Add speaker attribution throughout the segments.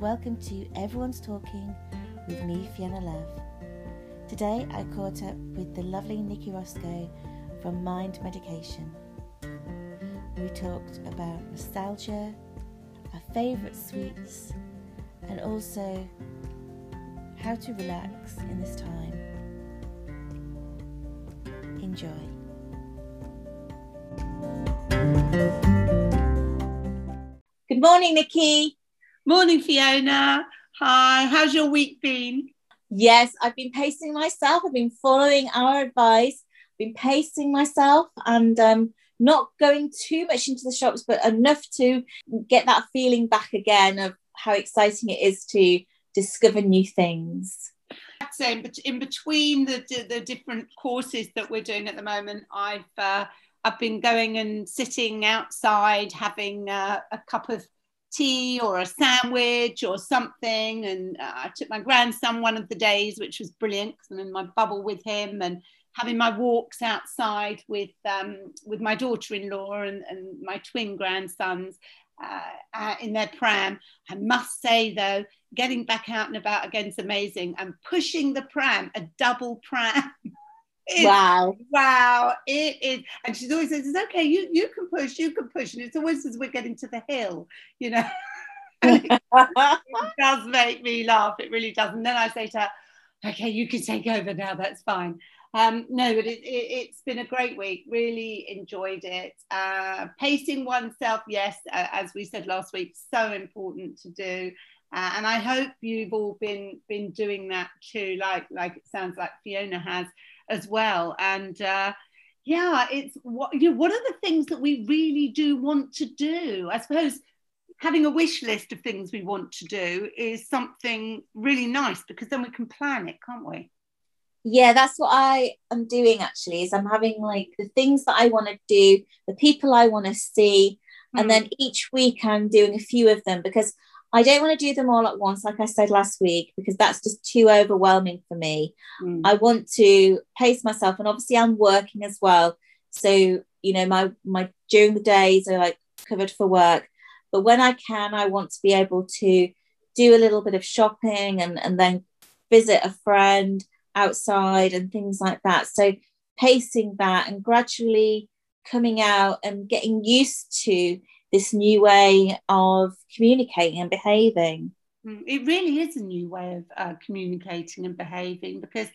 Speaker 1: welcome to Everyone's Talking with me, Fiona Love. Today I caught up with the lovely Nikki Roscoe from Mind Medication. We talked about nostalgia, our favourite sweets, and also how to relax in this time. Enjoy. Good morning, Nikki.
Speaker 2: Morning, Fiona. Hi, how's your week been?
Speaker 1: Yes, I've been pacing myself. I've been following our advice, I've been pacing myself and um, not going too much into the shops, but enough to get that feeling back again of how exciting it is to discover new things.
Speaker 2: Same, but in between the, the different courses that we're doing at the moment, I've uh, I've been going and sitting outside having uh, a cup of tea or a sandwich or something. And uh, I took my grandson one of the days, which was brilliant because I'm in my bubble with him and having my walks outside with um, with my daughter-in-law and, and my twin grandsons uh, uh, in their pram. I must say though, getting back out and about again is amazing. And pushing the pram, a double pram.
Speaker 1: wow.
Speaker 2: Wow. It is. And she always says, it's okay, you, you can push, you can push. And it's always as we're getting to the hill, you know. it, it does make me laugh. It really does. And then I say to her, okay, you can take over now. That's fine. Um, no, but it, it, has been a great week. Really enjoyed it. Uh, pacing oneself, yes, uh, as we said last week, so important to do. Uh, and I hope you've all been been doing that too, like like it sounds like Fiona has as well. And uh, yeah, it's what you know, what are the things that we really do want to do? I suppose having a wish list of things we want to do is something really nice because then we can plan it, can't we?
Speaker 1: Yeah, that's what I am doing actually. Is I'm having like the things that I want to do, the people I want to see, mm. and hmm. then each week I'm doing a few of them because I don't want to do them all at once, like I said last week, because that's just too overwhelming for me. Mm. I want to pace myself, and obviously I'm working as well. So you know, my my during the days are like covered for work, but when I can, I want to be able to do a little bit of shopping and and then visit a friend outside and things like that. So pacing that and gradually coming out and getting used to this new way of communicating and behaving.
Speaker 2: Mm, it really is a new way of uh, communicating and behaving because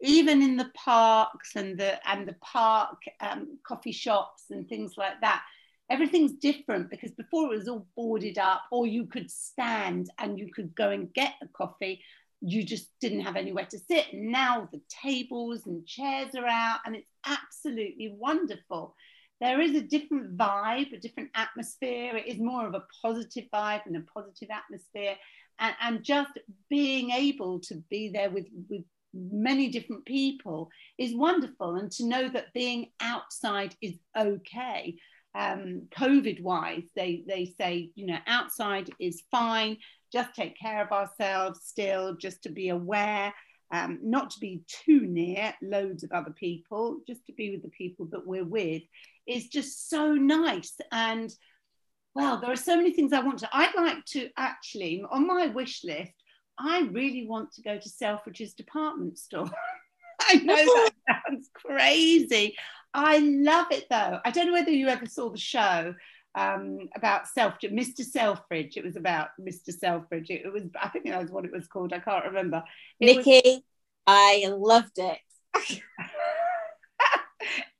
Speaker 2: even in the parks and the and the park um, coffee shops and things like that, everything's different because before it was all boarded up, or you could stand and you could go and get a coffee. You just didn't have anywhere to sit. Now the tables and chairs are out, and it's absolutely wonderful there is a different vibe, a different atmosphere. It is more of a positive vibe and a positive atmosphere. And, and just being able to be there with, with many different people is wonderful. And to know that being outside is okay. Um, COVID wise, they, they say, you know, outside is fine, just take care of ourselves still, just to be aware um, not to be too near loads of other people, just to be with the people that we're with is just so nice. And well, there are so many things I want to. I'd like to actually, on my wish list, I really want to go to Selfridges department store. I know that sounds crazy. I love it though. I don't know whether you ever saw the show um, about self Mr. Selfridge. It was about Mr. Selfridge. It, it, was I think that was what it was called. I can't remember.
Speaker 1: It Nikki, was, I loved it.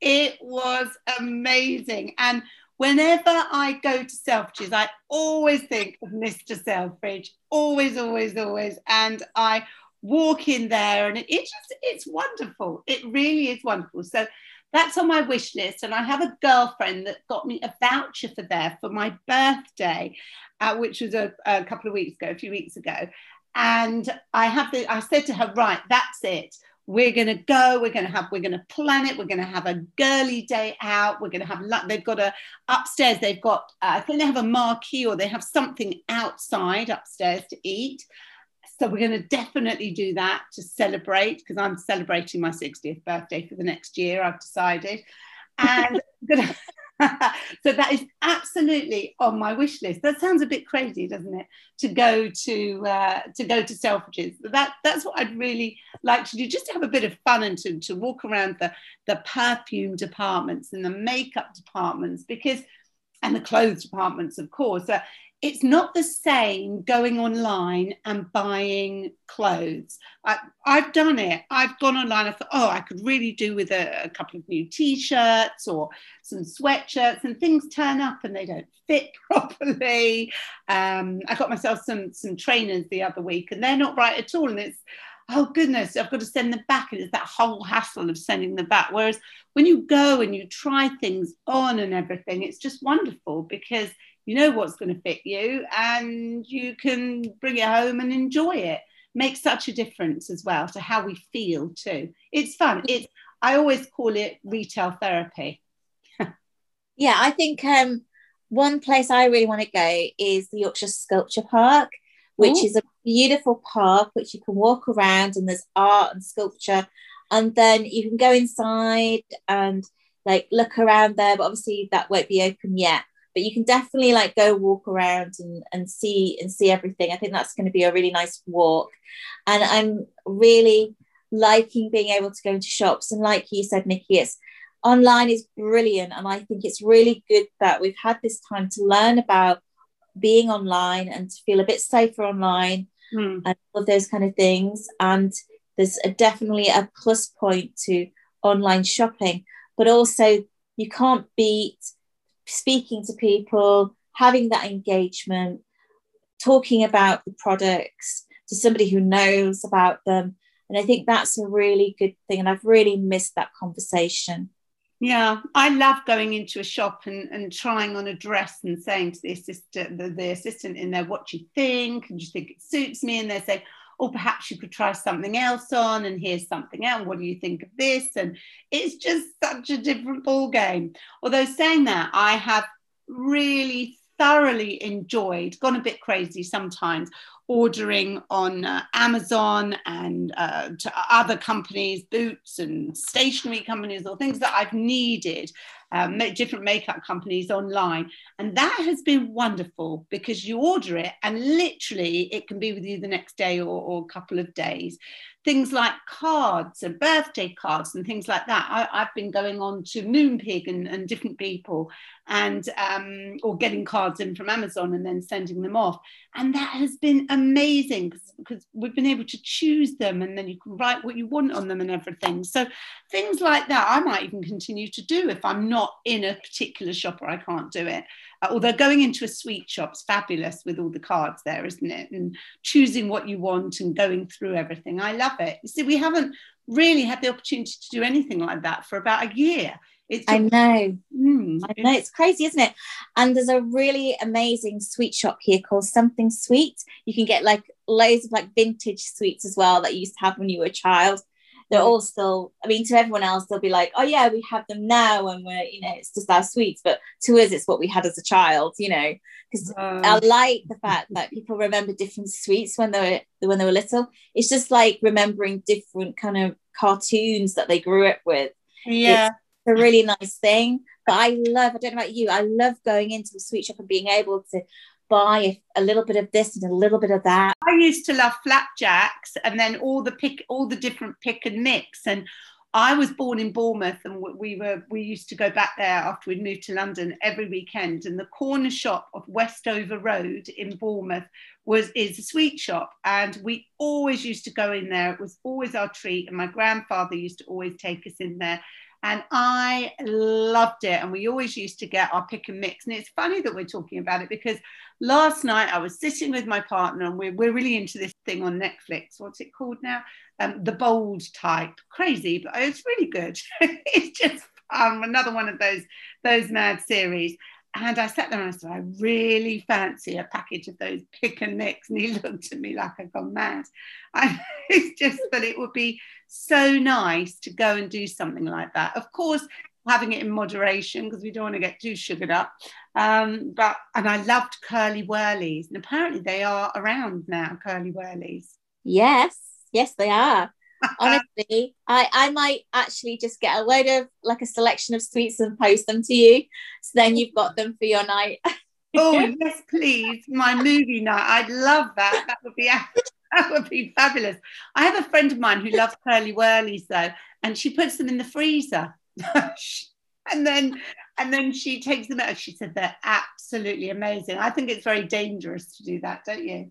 Speaker 2: it was amazing. And whenever I go to Selfridges, I always think of Mr. Selfridge. Always, always, always. And I walk in there and it, it just it's wonderful. It really is wonderful. So that's on my wish list. And I have a girlfriend that got me a voucher for there for my birthday, uh, which was a, a couple of weeks ago, a few weeks ago. And I have the, I said to her, right, that's it. We're going to go. We're going to have, we're going to plan it. We're going to have a girly day out. We're going to have, they've got a, upstairs, they've got, uh, I think they have a marquee or they have something outside upstairs to eat. So we're going to definitely do that to celebrate because I'm celebrating my 60th birthday for the next year. I've decided, and gonna, so that is absolutely on my wish list. That sounds a bit crazy, doesn't it? To go to uh, to go to Selfridges. That that's what I'd really like to do, just to have a bit of fun and to, to walk around the the perfume departments and the makeup departments because and the clothes departments, of course. Uh, it's not the same going online and buying clothes. I, have done it. I've gone online. I thought, oh, I could really do with a, a couple of new t-shirts or some sweatshirts, and things turn up and they don't fit properly. Um, I got myself some some trainers the other week, and they're not right at all. And it's oh goodness, I've got to send them back. And it's that whole hassle of sending them back. Whereas when you go and you try things on and everything, it's just wonderful because you know what's going to fit you and you can bring it home and enjoy it. Makes such a difference as well to how we feel too. It's fun. It's i always call it retail therapy.
Speaker 1: Yeah i think um one place i really want to go is the yorkshire sculpture park which Ooh. is a beautiful park which you can walk around and there's art and sculpture and then you can go inside and like look around there but obviously that won't be open yet but you can definitely like go walk around and, and see and see everything. I think that's going to be a really nice walk. And I'm really liking being able to go into shops. And like you said, Nikki, it's online is brilliant. And I think it's really good that we've had this time to learn about being online and to feel a bit safer online mm. and all of those kind of things. And there's a, definitely a plus point to online shopping, but also you can't beat speaking to people, having that engagement, talking about the products to somebody who knows about them. And I think that's a really good thing. And I've really missed that conversation.
Speaker 2: Yeah, I love going into a shop and, and trying on a dress and saying to the assistant, the, the assistant in there, what do you think? And do you think it suits me? And they're saying, or perhaps you could try something else on and here's something else what do you think of this? And it's just such a different ball game although saying that i have really thoroughly enjoyed gone a bit crazy sometimes ordering on uh, Amazon and uh, to other companies, Boots and stationery companies, or things that I've needed um, different makeup companies online. And that has been wonderful because you order it and literally it can be with you the next day or, or a couple of days. Things like cards and birthday cards and things like that. I, have been going on to Moonpig and, and different people and um, or getting cards in from Amazon and then sending them off. And that has been amazing because we've been able to choose them and then you can write what you want on them and everything. So things like that I might even continue to do if I'm not in a particular shop or I can't do it. Uh, although going into a sweet shop's fabulous with all the cards there, isn't it? And choosing what you want and going through everything. I love it. You see, we haven't really had the opportunity to do anything like that for about a year.
Speaker 1: It's I know. Mm, I know. It's crazy, isn't it? And there's a really amazing sweet shop here called Something Sweet. You can get like loads of like vintage sweets as well that you used to have when you were a child. They're all still, I mean, to everyone else, they'll be like, oh, yeah, we have them now and we're, you know, it's just our sweets. But to us, it's what we had as a child, you know, because I like the fact that people remember different sweets when they were when they were little. It's just like remembering different kind of cartoons that they grew up with.
Speaker 2: Yeah.
Speaker 1: It's, a really nice thing. But I love, I don't know about you, I love going into a sweet shop and being able to buy a, little bit of this and a little bit of that.
Speaker 2: I used to love flapjacks and then all the pick, all the different pick and mix. And I was born in Bournemouth and we were we used to go back there after we'd moved to London every weekend. And the corner shop of Westover Road in Bournemouth was is a sweet shop. And we always used to go in there. It was always our treat. And my grandfather used to always take us in there and I loved it. And we always used to get our pick and mix. And it's funny that we're talking about it because last night I was sitting with my partner and we're, we're really into this thing on Netflix. What's it called now? Um, the bold type. Crazy, but it's really good. it's just um, another one of those those mad series. And I sat there and I said, I really fancy a package of those pick and mix. And he looked at me like I'd gone mad. I just that it would be so nice to go and do something like that. Of course, having it in moderation because we don't want to get too sugared up. Um, but and I loved Curly Wurlies, and apparently they are around now. Curly Wurlies.
Speaker 1: Yes, yes, they are. Uh, Honestly, I, I might actually just get a load of like a selection of sweets and post them to you. So then you've got them for your night.
Speaker 2: oh yes, please. My movie night. I'd love that. That would be that would be fabulous. I have a friend of mine who loves Curly Wurlies though, and she puts them in the freezer. and then and then she takes them out. She said they're absolutely amazing. I think it's very dangerous to do that, don't you?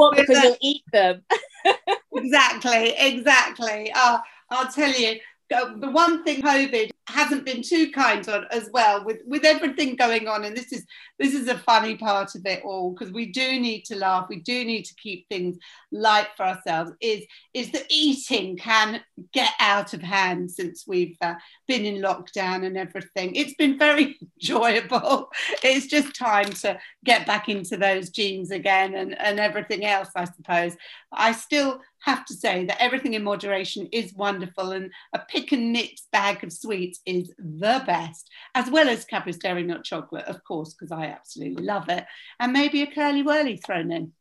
Speaker 1: What because you'll eat them.
Speaker 2: exactly, exactly. Uh, I'll tell you, the one thing COVID hasn't been too kind on as well with with everything going on. And this is this is a funny part of it all because we do need to laugh. We do need to keep things light for ourselves is is that eating can get out of hand since we've uh, been in lockdown and everything. It's been very enjoyable. It's just time to get back into those jeans again and and everything else i suppose. I still have to say that everything in moderation is wonderful and a pick and mix bag of sweets is the best, as well as Cadbury's Dairy Nut Chocolate, of course, because I absolutely love it, and maybe a Curly Wurly thrown in.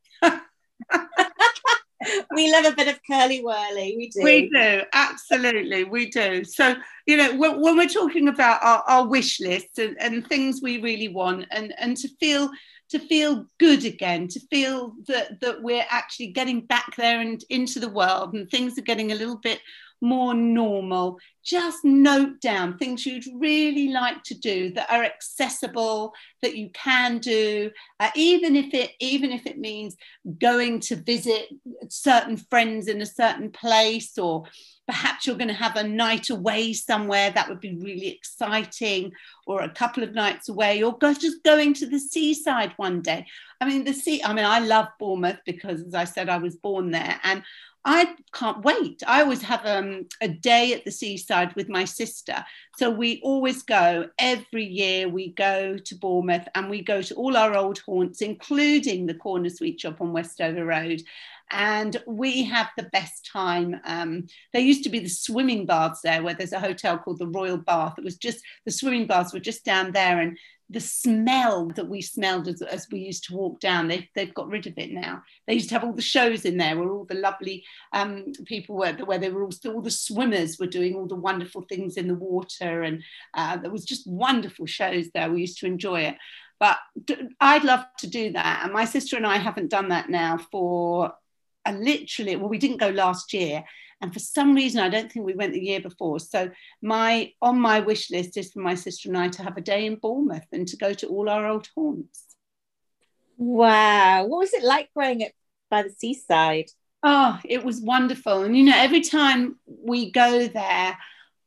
Speaker 1: we love a bit of Curly Wurly. We do.
Speaker 2: We do, absolutely, we do. So, you know, when, when we're talking about our, our wish list and, and things we really want, and, and to feel to feel good again, to feel that, that we're actually getting back there and into the world and things are getting a little bit more normal. Just note down things you'd really like to do that are accessible, that you can do, uh, even if it even if it means going to visit certain friends in a certain place or perhaps you're going to have a night away somewhere that would be really exciting or a couple of nights away or go, just going to the seaside one day i mean the sea i mean i love bournemouth because as i said i was born there and I can't wait. I always have um, a day at the seaside with my sister. So we always go every year. We go to Bournemouth and we go to all our old haunts, including the Corner Sweet Shop on Westover Road and we have the best time. Um, there used to be the swimming baths there, where there's a hotel called the Royal Bath. It was just the swimming baths were just down there, and the smell that we smelled as, as we used to walk down, they, they've got rid of it now. They used to have all the shows in there where all the lovely um, people were, where they were all, all the swimmers were doing all the wonderful things in the water, and uh, there was just wonderful shows there. We used to enjoy it. But I'd love to do that. And my sister and I haven't done that now for and literally, well, we didn't go last year. And for some reason, I don't think we went the year before. So my on my wish list is for my sister and I to have a day in Bournemouth and to go to all our old haunts.
Speaker 1: Wow. What was it like growing up by the seaside?
Speaker 2: Oh, it was wonderful. And you know, every time we go there,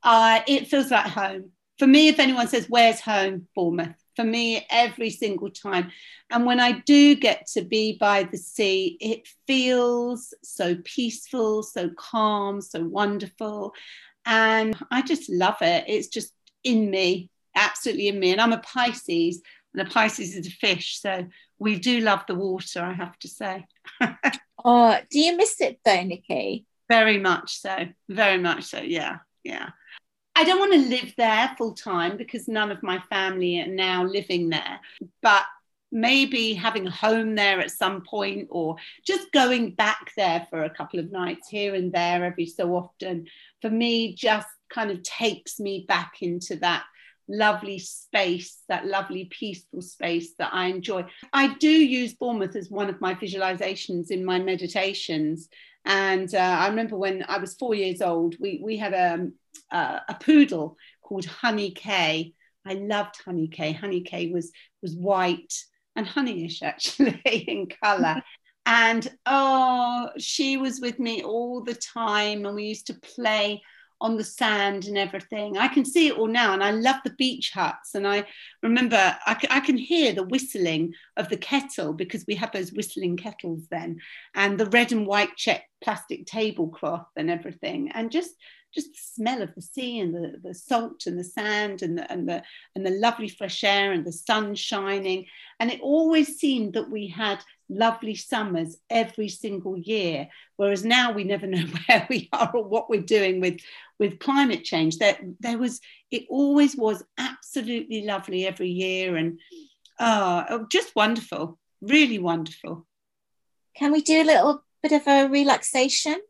Speaker 2: uh, it feels like home. For me, if anyone says, Where's home? Bournemouth for me every single time. And when I do get to be by the sea, it feels so peaceful, so calm, so wonderful. And I just love it. It's just in me, absolutely in me. And I'm a Pisces, and a Pisces is a fish. So we do love the water, I have to say.
Speaker 1: oh, do you miss it though, Nikki?
Speaker 2: Very much so. Very much so. Yeah. Yeah. I don't want to live there full time because none of my family are now living there. But maybe having a home there at some point or just going back there for a couple of nights here and there every so often for me just kind of takes me back into that lovely space, that lovely peaceful space that I enjoy. I do use Bournemouth as one of my visualizations in my meditations. And uh, I remember when I was four years old, we, we had a, uh, a poodle called Honey K. I loved Honey K. Honey K was was white and honeyish actually in color. and oh, she was with me all the time, and we used to play on the sand and everything. I can see it all now, and I love the beach huts. And I remember I, I can hear the whistling of the kettle because we had those whistling kettles then, and the red and white check plastic tablecloth and everything, and just just the smell of the sea and the, the salt and the sand and the, and the and the lovely fresh air and the sun shining. And it always seemed that we had lovely summers every single year, whereas now we never know where we are or what we're doing with with climate change. There, there was it always was absolutely lovely every year and uh, just wonderful, really wonderful.
Speaker 1: Can we do a little bit of a relaxation?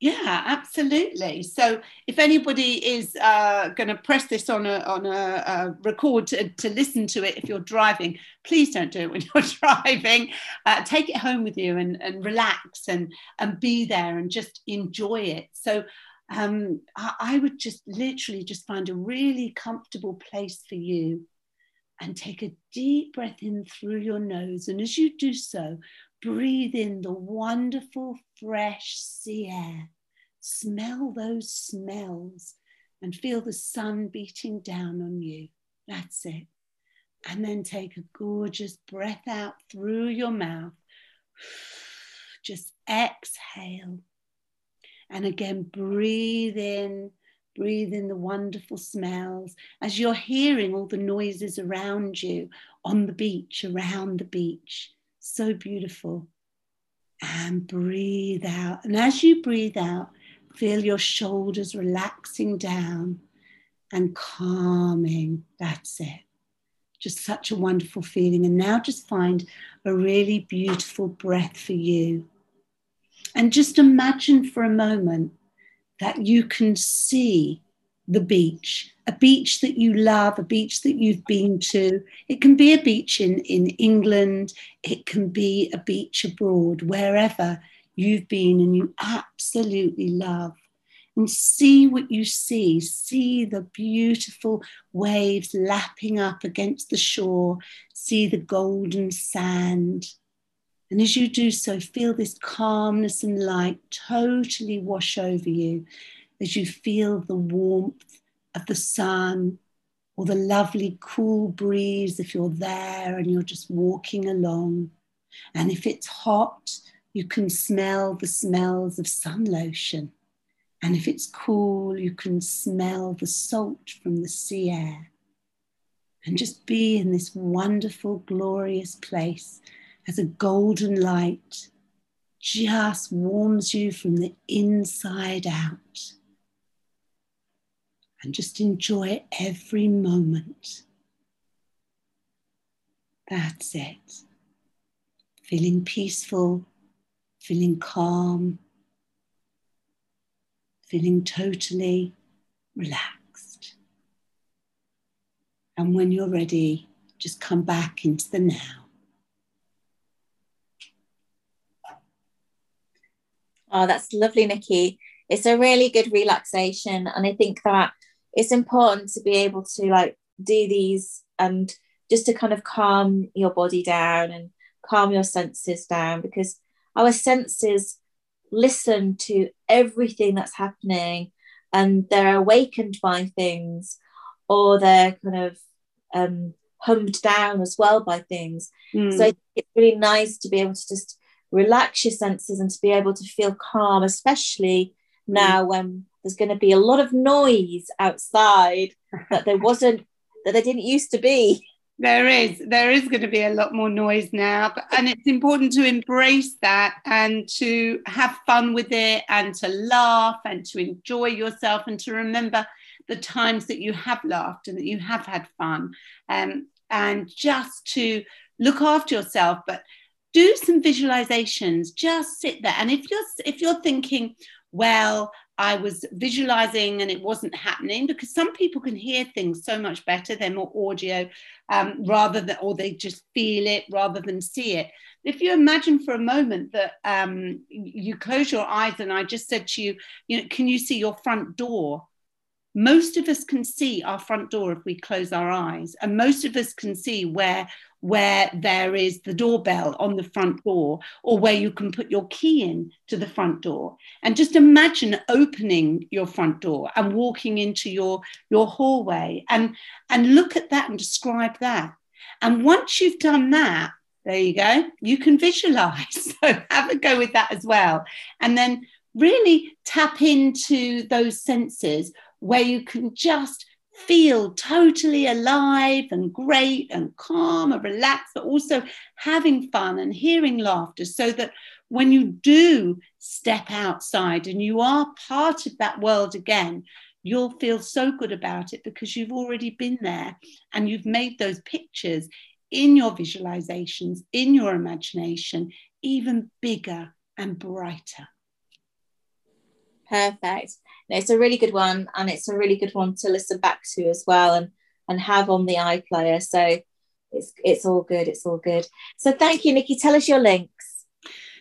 Speaker 2: Yeah, absolutely. So if anybody is uh, going to press this on a on a, a record to, to, listen to it, if you're driving, please don't do it when you're driving. Uh, take it home with you and, and relax and and be there and just enjoy it. So um, I, I would just literally just find a really comfortable place for you and take a deep breath in through your nose. And as you do so, breathe in the wonderful, fresh sea air. Smell those smells and feel the sun beating down on you. That's it. And then take a gorgeous breath out through your mouth. Just exhale. And again, breathe in Breathe in the wonderful smells as you're hearing all the noises around you on the beach, around the beach. So beautiful. And breathe out. And as you breathe out, feel your shoulders relaxing down and calming. That's it. Just such a wonderful feeling. And now just find a really beautiful breath for you. And just imagine for a moment that you can see the beach, a beach that you love, a beach that you've been to. It can be a beach in, in England, it can be a beach abroad, wherever you've been and you absolutely love. And see what you see. See the beautiful waves lapping up against the shore. See the golden sand. And as you do so, feel this calmness and light totally wash over you as you feel the warmth of the sun or the lovely cool breeze if you're there and you're just walking along. And if it's hot, you can smell the smells of sun lotion. And if it's cool, you can smell the salt from the sea air. And just be in this wonderful, glorious place as a golden light just warms you from the inside out. And just enjoy every moment. That's it. Feeling peaceful, feeling calm, feeling totally relaxed. And when you're ready, just come back into the now.
Speaker 1: Oh, that's lovely, Nikki. It's a really good relaxation. And I think that it's important to be able to like do these and just to kind of calm your body down and calm your senses down because our senses listen to everything that's happening and they're awakened by things or they're kind of um, hummed down as well by things. Mm. So it's really nice to be able to just relax your senses and to be able to feel calm, especially mm. now when there's going to be a lot of noise outside that there wasn't, that there didn't used to be.
Speaker 2: There is, there is going to be a lot more noise now, but, and it's important to embrace that and to have fun with it and to laugh and to enjoy yourself and to remember the times that you have laughed and that you have had fun um, and just to look after yourself. But do some visualizations just sit there and if you're if you're thinking well i was visualizing and it wasn't happening because some people can hear things so much better. They're more audio um, rather than or they just feel it rather than see it. If you imagine for a moment that um, you close your eyes and i just said to you you know can you see your front door? Most of us can see our front door if we close our eyes and most of us can see where where there is the doorbell on the front door or where you can put your key in to the front door. And just imagine opening your front door and walking into your your hallway and and look at that and describe that. And once you've done that there you go you can visualize. So have a go with that as well. And then really tap into those senses where you can just feel totally alive and great and calm and relaxed, but also having fun and hearing laughter so that when you do step outside and you are part of that world again, you'll feel so good about it because you've already been there and you've made those pictures in your visualizations, in your imagination, even bigger and brighter.
Speaker 1: Perfect. It's a really good one, and it's a really good one to listen back to as well, and and have on the iPlayer. So it's it's all good. It's all good. So thank you, Nikki. Tell us your links.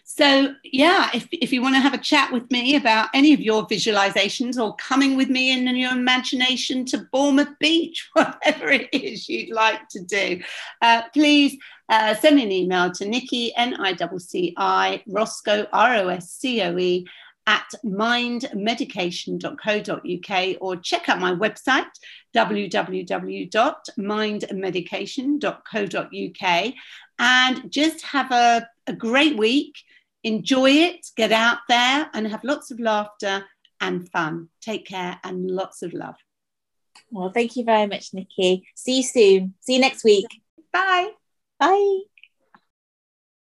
Speaker 2: So, yeah, if, if you want to have a chat with me about any of your visualizations or coming with me in your imagination to Bournemouth Beach, whatever it is you'd like to do, uh, please uh, send me an email to Nikki, N I C I, Roscoe, R O S C O E, at mindmedication.co.uk or check out my website www.mindmedication.co.uk and just have a, a great week enjoy it, get out there and have lots of laughter and fun. Take care and lots of love.
Speaker 1: Well, thank you very much, Nikki. See you soon. See you next week.
Speaker 2: Bye.
Speaker 1: Bye.